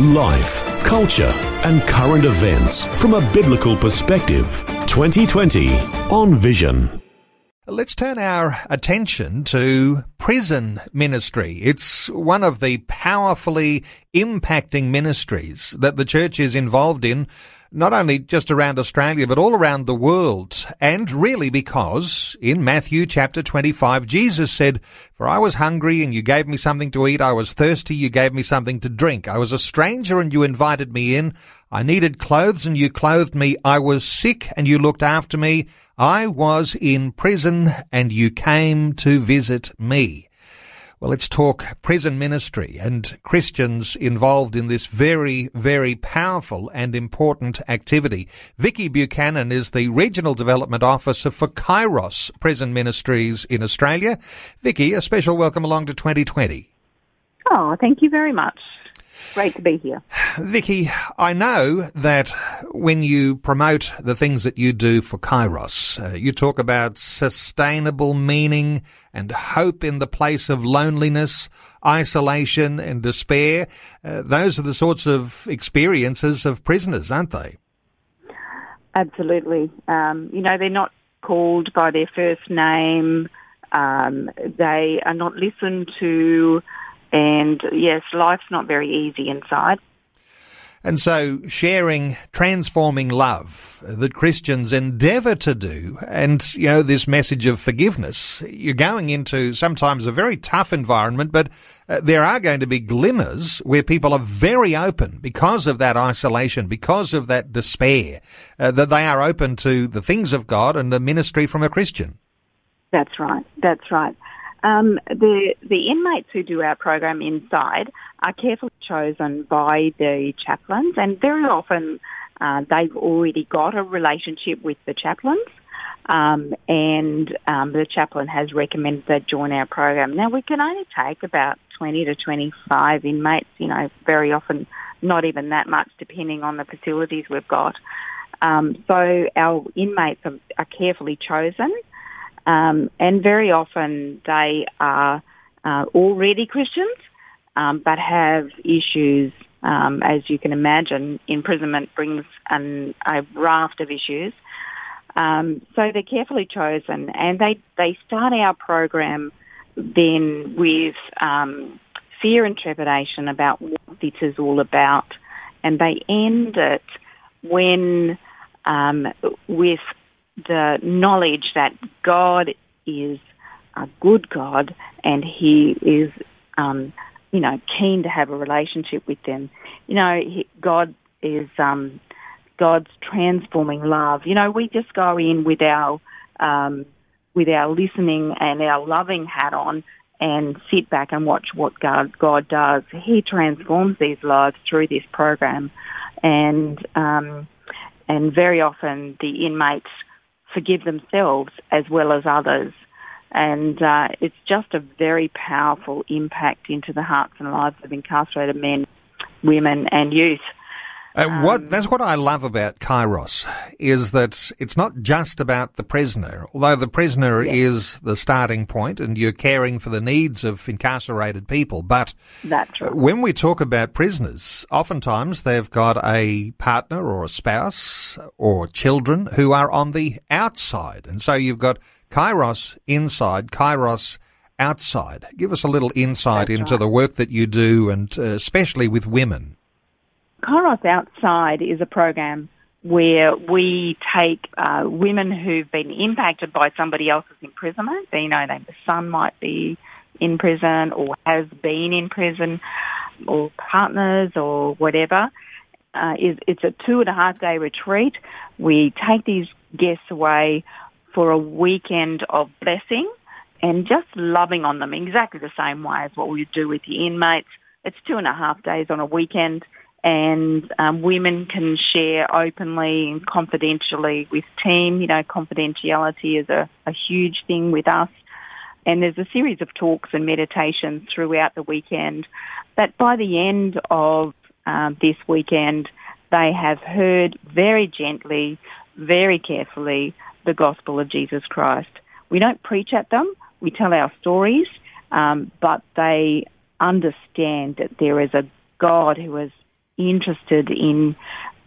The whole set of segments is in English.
Life, culture, and current events from a biblical perspective. 2020 on Vision. Let's turn our attention to prison ministry. It's one of the powerfully impacting ministries that the church is involved in not only just around Australia, but all around the world. And really because in Matthew chapter 25, Jesus said, For I was hungry and you gave me something to eat. I was thirsty. You gave me something to drink. I was a stranger and you invited me in. I needed clothes and you clothed me. I was sick and you looked after me. I was in prison and you came to visit me. Well, let's talk prison ministry and Christians involved in this very, very powerful and important activity. Vicky Buchanan is the Regional Development Officer for Kairos Prison Ministries in Australia. Vicky, a special welcome along to 2020. Oh, thank you very much. Great to be here. Vicky, I know that when you promote the things that you do for Kairos, uh, you talk about sustainable meaning and hope in the place of loneliness, isolation and despair. Uh, those are the sorts of experiences of prisoners, aren't they? Absolutely. Um, you know, they're not called by their first name. Um, they are not listened to. And yes, life's not very easy inside. And so sharing, transforming love that Christians endeavour to do, and, you know, this message of forgiveness, you're going into sometimes a very tough environment, but uh, there are going to be glimmers where people are very open because of that isolation, because of that despair, uh, that they are open to the things of God and the ministry from a Christian. That's right. That's right. Um, the the inmates who do our program inside are carefully chosen by the chaplains, and very often uh, they've already got a relationship with the chaplains. Um, and um, the chaplain has recommended they join our program. Now we can only take about 20 to 25 inmates. You know, very often not even that much, depending on the facilities we've got. Um, so our inmates are, are carefully chosen. Um, and very often they are uh, already Christians, um, but have issues. Um, as you can imagine, imprisonment brings an, a raft of issues. Um, so they're carefully chosen, and they they start our program then with um, fear and trepidation about what this is all about, and they end it when um, with the knowledge that God is a good God and He is, um, you know, keen to have a relationship with them. You know, he, God is um, God's transforming love. You know, we just go in with our um, with our listening and our loving hat on and sit back and watch what God, God does. He transforms these lives through this program, and um, and very often the inmates forgive themselves as well as others. And uh, it's just a very powerful impact into the hearts and lives of incarcerated men, women, and youth. Uh, what um, that's what I love about Kairos is that it's not just about the prisoner, although the prisoner yes. is the starting point and you're caring for the needs of incarcerated people. But when we talk about prisoners, oftentimes they've got a partner or a spouse or children who are on the outside, and so you've got Kairos inside, Kairos outside. Give us a little insight that's into right. the work that you do, and uh, especially with women. Kairos Outside is a program where we take uh, women who've been impacted by somebody else's imprisonment. You know, the son might be in prison or has been in prison, or partners or whatever. Uh, it's a two and a half day retreat. We take these guests away for a weekend of blessing and just loving on them exactly the same way as what we do with the inmates. It's two and a half days on a weekend and um, women can share openly and confidentially with team. You know, confidentiality is a, a huge thing with us. And there's a series of talks and meditations throughout the weekend. But by the end of um, this weekend, they have heard very gently, very carefully the gospel of Jesus Christ. We don't preach at them, we tell our stories, um, but they understand that there is a God who is interested in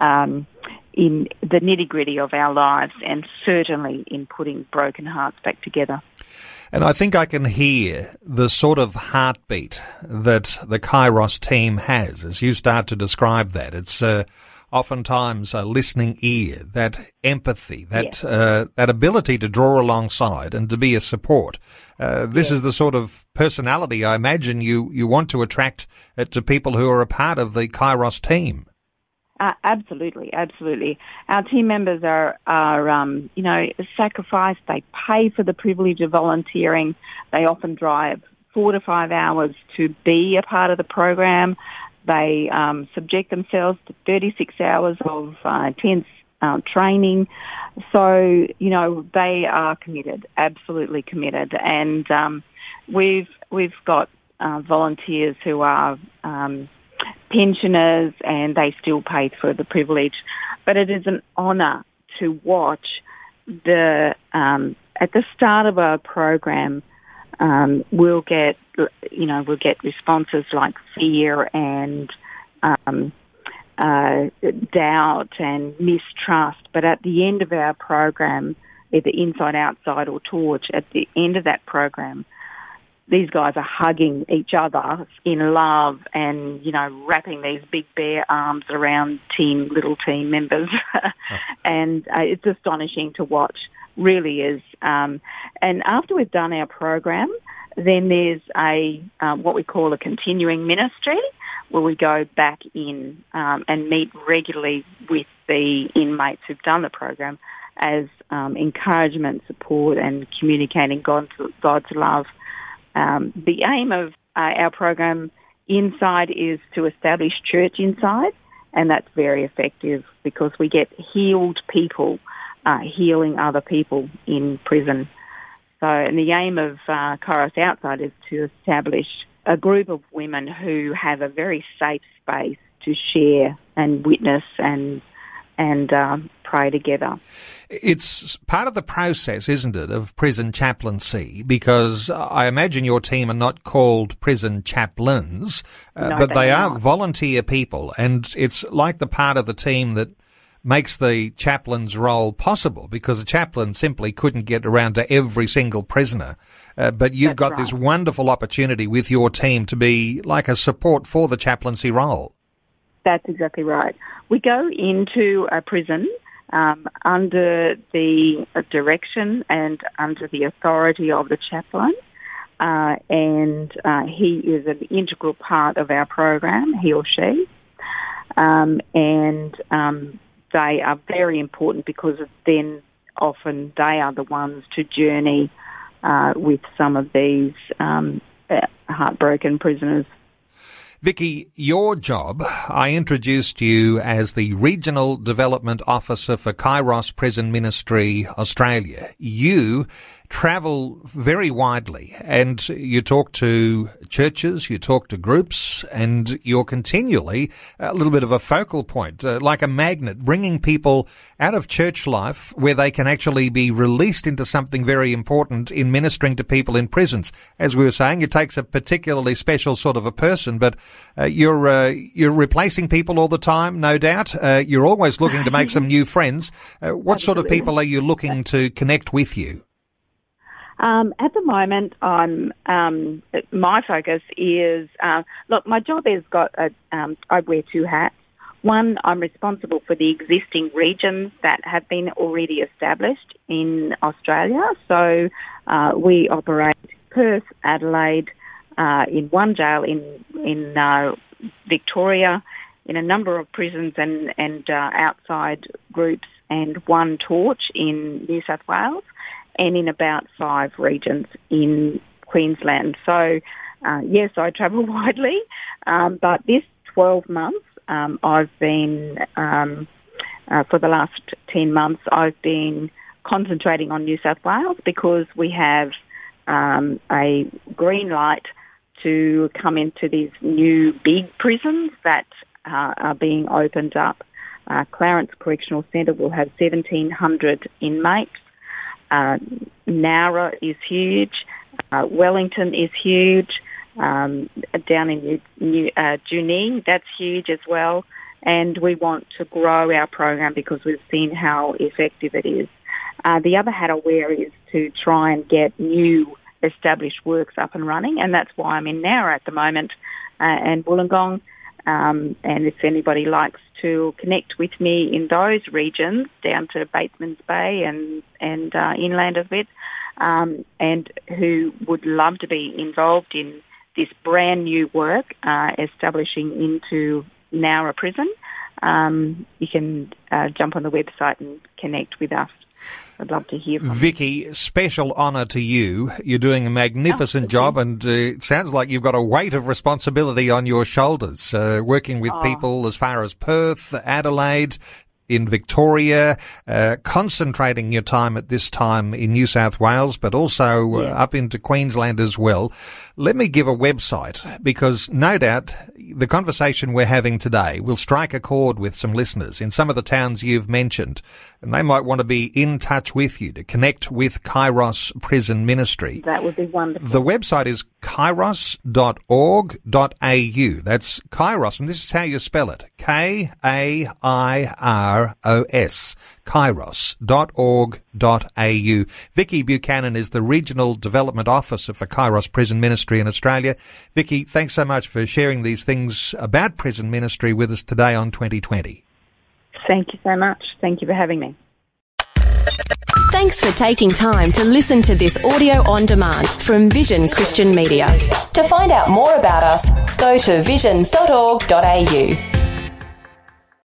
um, in the nitty gritty of our lives and certainly in putting broken hearts back together. And I think I can hear the sort of heartbeat that the Kairos team has as you start to describe that. It's uh, oftentimes a listening ear, that empathy, that uh, that ability to draw alongside and to be a support. Uh, this is the sort of personality I imagine you, you want to attract uh, to people who are a part of the Kairos team. Uh, absolutely, absolutely. Our team members are are um, you know sacrificed. They pay for the privilege of volunteering. They often drive four to five hours to be a part of the program. They um, subject themselves to 36 hours of uh, intense uh, training. So you know they are committed, absolutely committed, and um, we've we've got uh, volunteers who are um, pensioners and they still pay for the privilege. But it is an honour to watch the um, at the start of a program. Um, we'll get you know we'll get responses like fear and um, uh, doubt and mistrust. But at the end of our program, either inside, outside, or torch, at the end of that program, these guys are hugging each other in love and, you know, wrapping these big bare arms around team, little team members. and uh, it's astonishing to watch, really is. Um, and after we've done our program, then there's a, um, what we call a continuing ministry where we go back in um, and meet regularly with the inmates who've done the program as um, encouragement, support and communicating God's, God's love um, the aim of uh, our program inside is to establish church inside, and that's very effective because we get healed people uh, healing other people in prison. So, and the aim of uh, Kairos Outside is to establish a group of women who have a very safe space to share and witness and and um, pray together. It's part of the process, isn't it, of prison chaplaincy? Because I imagine your team are not called prison chaplains, uh, no, but they are not. volunteer people, and it's like the part of the team that makes the chaplain's role possible because the chaplain simply couldn't get around to every single prisoner. Uh, but you've That's got this wonderful opportunity with your team to be like a support for the chaplaincy role. That's exactly right. We go into a prison um, under the direction and under the authority of the chaplain, uh, and uh, he is an integral part of our program, he or she. Um, and um, they are very important because then often they are the ones to journey uh, with some of these um, heartbroken prisoners. Vicky, your job, I introduced you as the Regional Development Officer for Kairos Prison Ministry Australia. You travel very widely and you talk to churches, you talk to groups, and you're continually a little bit of a focal point, uh, like a magnet, bringing people out of church life where they can actually be released into something very important in ministering to people in prisons. As we were saying, it takes a particularly special sort of a person, but uh, you're uh, you're replacing people all the time, no doubt. Uh, you're always looking to make some new friends. Uh, what sort of people are you looking to connect with you? Um, at the moment, I'm um, my focus is uh, look. My job has got a, um, I wear two hats. One, I'm responsible for the existing regions that have been already established in Australia. So uh, we operate Perth, Adelaide, uh, in one jail in in uh, Victoria, in a number of prisons and and uh, outside groups, and one torch in New South Wales and in about five regions in Queensland. So, uh, yes, I travel widely, um, but this 12 months um, I've been, um, uh, for the last 10 months, I've been concentrating on New South Wales because we have um, a green light to come into these new big prisons that uh, are being opened up. Uh, Clarence Correctional Centre will have 1,700 inmates. Uh, Nowra is huge. Uh, Wellington is huge. Um, down in New, uh, Junee, that's huge as well. And we want to grow our program because we've seen how effective it is. Uh, the other hat I wear is to try and get new established works up and running, and that's why I'm in Nowra at the moment uh, and Wollongong. Um, and if anybody likes to connect with me in those regions, down to Batemans Bay and and uh, inland a bit, um, and who would love to be involved in this brand new work, uh, establishing into Nowra Prison, um, you can uh, jump on the website and connect with us. I'd love to hear from Vicky, special honour to you. You're doing a magnificent oh, job and uh, it sounds like you've got a weight of responsibility on your shoulders, uh, working with oh. people as far as Perth, Adelaide, in Victoria, uh, concentrating your time at this time in New South Wales, but also uh, yeah. up into Queensland as well. Let me give a website because no doubt the conversation we're having today will strike a chord with some listeners in some of the towns you've mentioned, and they might want to be in touch with you to connect with Kairos Prison Ministry. That would be wonderful. The website is kairos.org.au. That's Kairos, and this is how you spell it. K-A-I-R-O-S. Kairos.org.au. Vicky Buchanan is the Regional Development Officer for Kairos Prison Ministry in Australia. Vicky, thanks so much for sharing these things about prison ministry with us today on 2020. Thank you so much. Thank you for having me. Thanks for taking time to listen to this audio on demand from Vision Christian Media. To find out more about us, go to vision.org.au.